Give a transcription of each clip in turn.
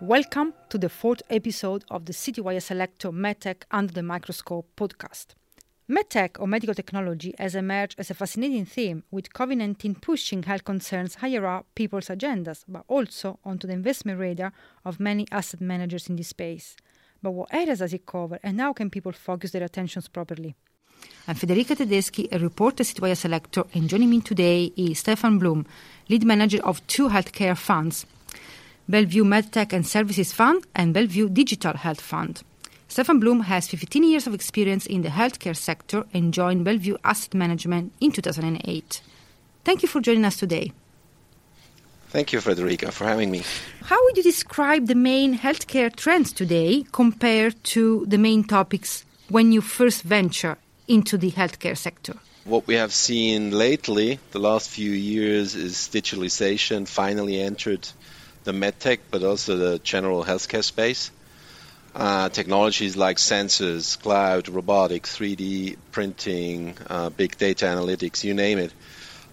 Welcome to the fourth episode of the Citywire Selector MedTech Under the Microscope podcast. MedTech or medical technology has emerged as a fascinating theme, with COVID 19 pushing health concerns higher up people's agendas, but also onto the investment radar of many asset managers in this space. But what areas does it cover, and how can people focus their attentions properly? I'm Federica Tedeschi, a reporter Citywire Selector, and joining me today is Stefan Blum, lead manager of two healthcare funds, Bellevue MedTech and Services Fund and Bellevue Digital Health Fund. Stefan Blum has 15 years of experience in the healthcare sector and joined Bellevue Asset Management in 2008. Thank you for joining us today. Thank you, Frederica, for having me. How would you describe the main healthcare trends today compared to the main topics when you first venture into the healthcare sector? What we have seen lately, the last few years, is digitalization finally entered the medtech, but also the general healthcare space. Uh, technologies like sensors, cloud, robotics, 3D printing, uh, big data analytics, you name it.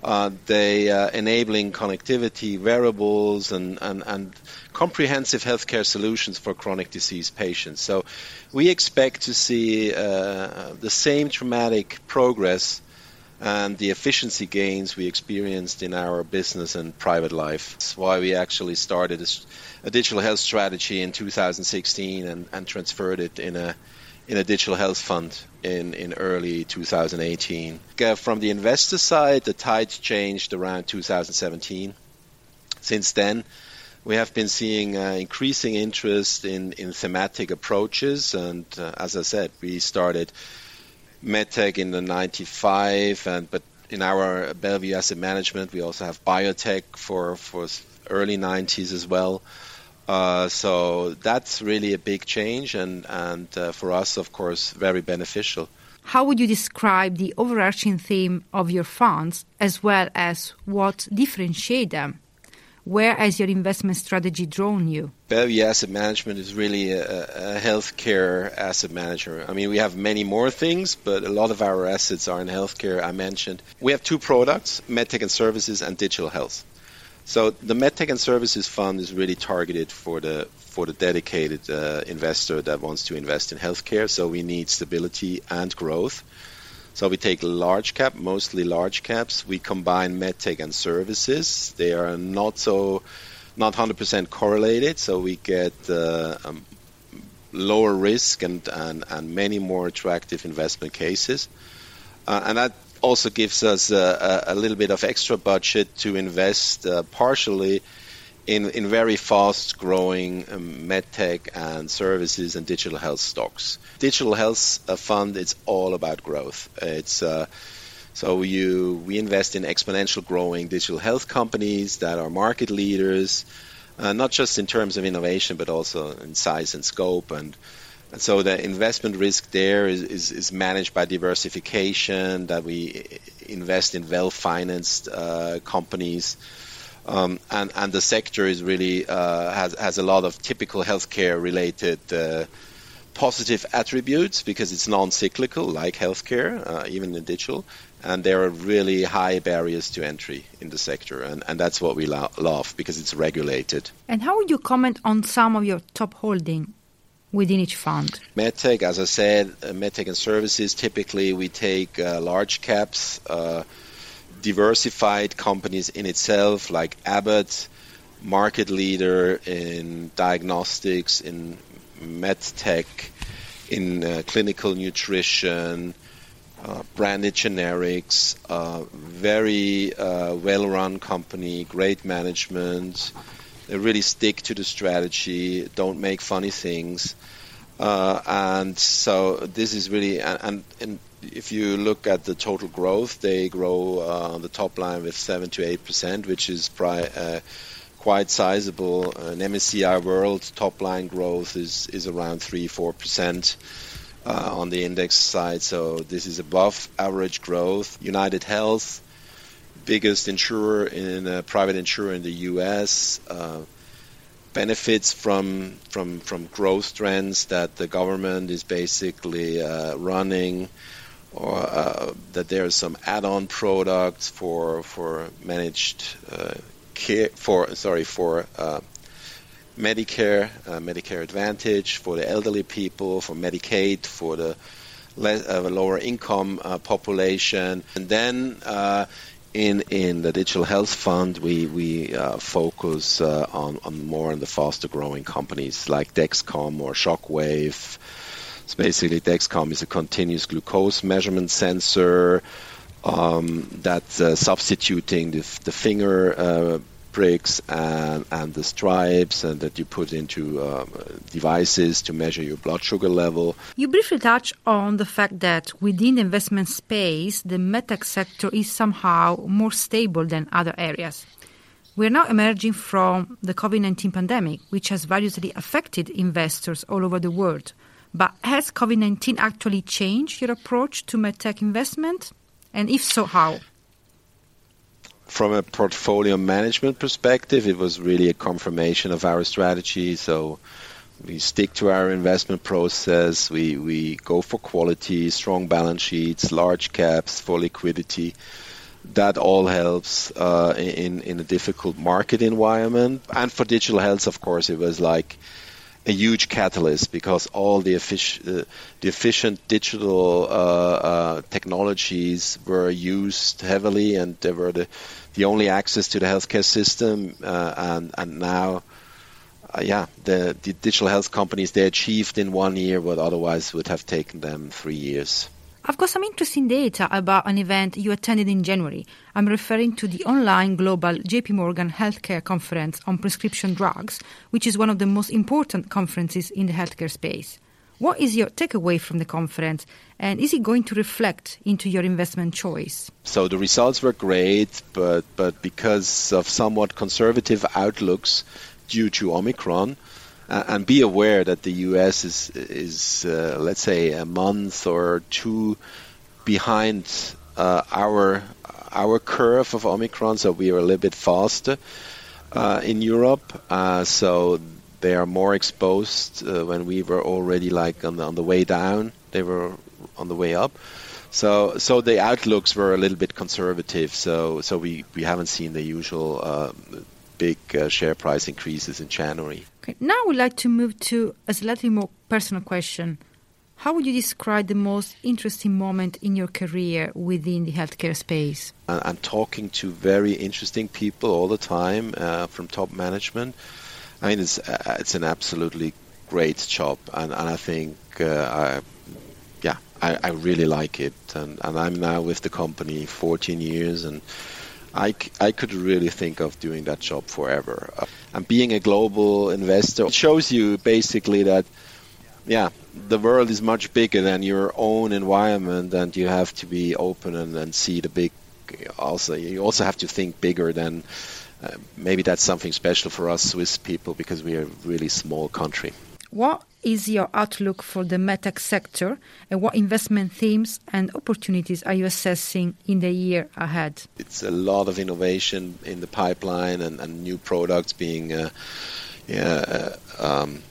Uh, they uh, enabling connectivity, wearables, and, and, and comprehensive healthcare solutions for chronic disease patients. So we expect to see uh, the same dramatic progress and the efficiency gains we experienced in our business and private life. That's why we actually started a, digital health strategy in 2016 and, and, transferred it in a in a digital health fund in, in early 2018. From the investor side, the tide changed around 2017. Since then, we have been seeing uh, increasing interest in, in thematic approaches, and uh, as I said, we started medtech in the 95, and but in our Bellevue Asset Management, we also have biotech for for early 90s as well. Uh, so that's really a big change, and and uh, for us, of course, very beneficial. How would you describe the overarching theme of your funds, as well as what differentiate them? Where has your investment strategy drawn you? Bellevue Asset Management is really a, a healthcare asset manager. I mean, we have many more things, but a lot of our assets are in healthcare. I mentioned we have two products: MedTech and Services and Digital Health. So the MedTech and Services Fund is really targeted for the for the dedicated uh, investor that wants to invest in healthcare. So we need stability and growth. So we take large cap, mostly large caps. We combine medtech and services. They are not so, not 100% correlated. So we get uh, um, lower risk and, and, and many more attractive investment cases. Uh, and that also gives us a, a, little bit of extra budget to invest uh, partially in, in very fast growing um, medtech and services and digital health stocks. Digital health uh, fund, it's all about growth. It's uh, so you we invest in exponential growing digital health companies that are market leaders, uh, not just in terms of innovation but also in size and scope and. And so the investment risk there is, is, is managed by diversification, that we invest in well financed uh, companies um, and, and the sector is really uh, has, has a lot of typical healthcare related uh, positive attributes because it's non-cyclical like healthcare, uh, even in digital, and there are really high barriers to entry in the sector, and, and that's what we lo- love because it's regulated. And how would you comment on some of your top holding within each fund? MedTech, as I said, uh, MedTech and services, typically we take uh, large caps, uh, diversified companies in itself, like Abbott, market leader in diagnostics, in medtech, in uh, clinical nutrition, uh, branded generics, uh, very uh, well-run company, great management. They really stick to the strategy, don't make funny things. Uh, and so this is really and, and, if you look at the total growth, they grow uh, on the top line with seven to eight percent, which is pri- uh, quite sizable. An MSCI World top line growth is is around three four percent. Uh, on the index side, so this is above average growth. United Health, biggest insurer in uh, private insurer in the U.S., uh, benefits from from from growth trends that the government is basically uh, running or uh, that there are some add-on products for for managed uh, care for sorry for uh, Medicare, uh, Medicare Advantage for the elderly people, for Medicaid for the less, uh, lower income uh, population, and then in in the digital health fund, we we focus on on more on the faster growing companies like Dexcom or Shockwave. So basically, Dexcom is a continuous glucose measurement sensor um, that's uh, substituting the, the finger uh, bricks and, and the stripes and that you put into um, devices to measure your blood sugar level. You briefly touched on the fact that within the investment space, the medtech sector is somehow more stable than other areas. We are now emerging from the COVID 19 pandemic, which has variously affected investors all over the world. But has COVID 19 actually changed your approach to medtech investment? And if so, how? From a portfolio management perspective, it was really a confirmation of our strategy. So we stick to our investment process. We, we go for quality, strong balance sheets, large caps for liquidity. That all helps uh, in, in a difficult market environment. And for digital health, of course, it was like a huge catalyst because all the, effic- uh, the efficient digital uh, uh, technologies were used heavily, and they were the, the only access to the healthcare system. Uh, and and now, uh, yeah, the, the digital health companies they achieved in one year what otherwise would have taken them three years. I've got some interesting data about an event you attended in January. I'm referring to the online global JP Morgan Healthcare Conference on Prescription Drugs, which is one of the most important conferences in the healthcare space. What is your takeaway from the conference, and is it going to reflect into your investment choice? So the results were great, but but because of somewhat conservative outlooks due to Omicron, uh, and be aware that the U.S. is is uh, let's say a month or two behind uh, our our curve of Omicron, so we are a little bit faster uh, in Europe. Uh, so they are more exposed uh, when we were already like on the, on the way down. They were on the way up. So so the outlooks were a little bit conservative. So so we, we haven't seen the usual big share price increases in January. Okay. Now we'd like to move to a slightly more personal question. How would you describe the most interesting moment in your career within the healthcare space? I'm talking to very interesting people all the time uh, from top management. I mean, it's uh, it's an absolutely great job, and, and I think uh, I, yeah, I, I really like it, and, and I'm now with the company 14 years, and I, I could really think of doing that job forever. Uh, and being a global investor shows you basically that, yeah, the world is much bigger than your own environment, and you have to be open and, and see the big. Also, you also have to think bigger than. Uh, maybe that's something special for us Swiss people because we are a really small country. What is your outlook for the medtech sector and what investment themes and opportunities are you assessing in the year ahead? It's a lot of innovation in the pipeline and, and new products being uh, yeah, uh, um,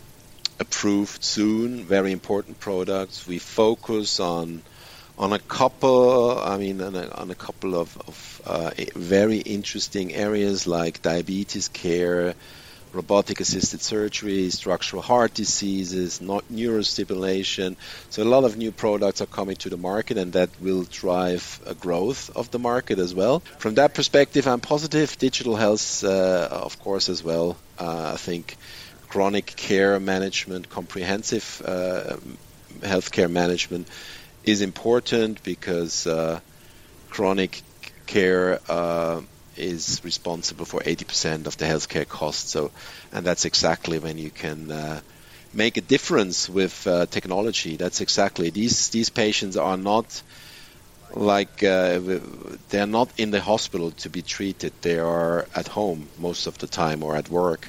approved soon, very important products. We focus on on a couple, I mean, on a, on a couple of, of uh, very interesting areas like diabetes care, robotic assisted surgery, structural heart diseases, not neurostimulation. So a lot of new products are coming to the market and that will drive a growth of the market as well. From that perspective, I'm positive. Digital health, uh, of course, as well. Uh, I think chronic care management, comprehensive uh, healthcare management is important because uh, chronic care uh, is responsible for 80% of the healthcare costs. So, and that's exactly when you can uh, make a difference with uh, technology. That's exactly these these patients are not like uh, they're not in the hospital to be treated. They are at home most of the time or at work,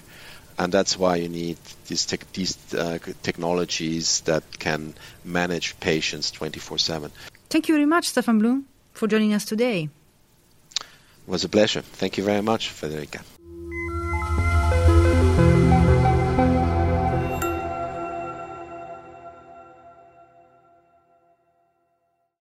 and that's why you need these te- these uh, technologies that can manage patients 24/7. Thank you very much, Stefan Blum, for joining us today. Was a pleasure. Thank you very much, Federica.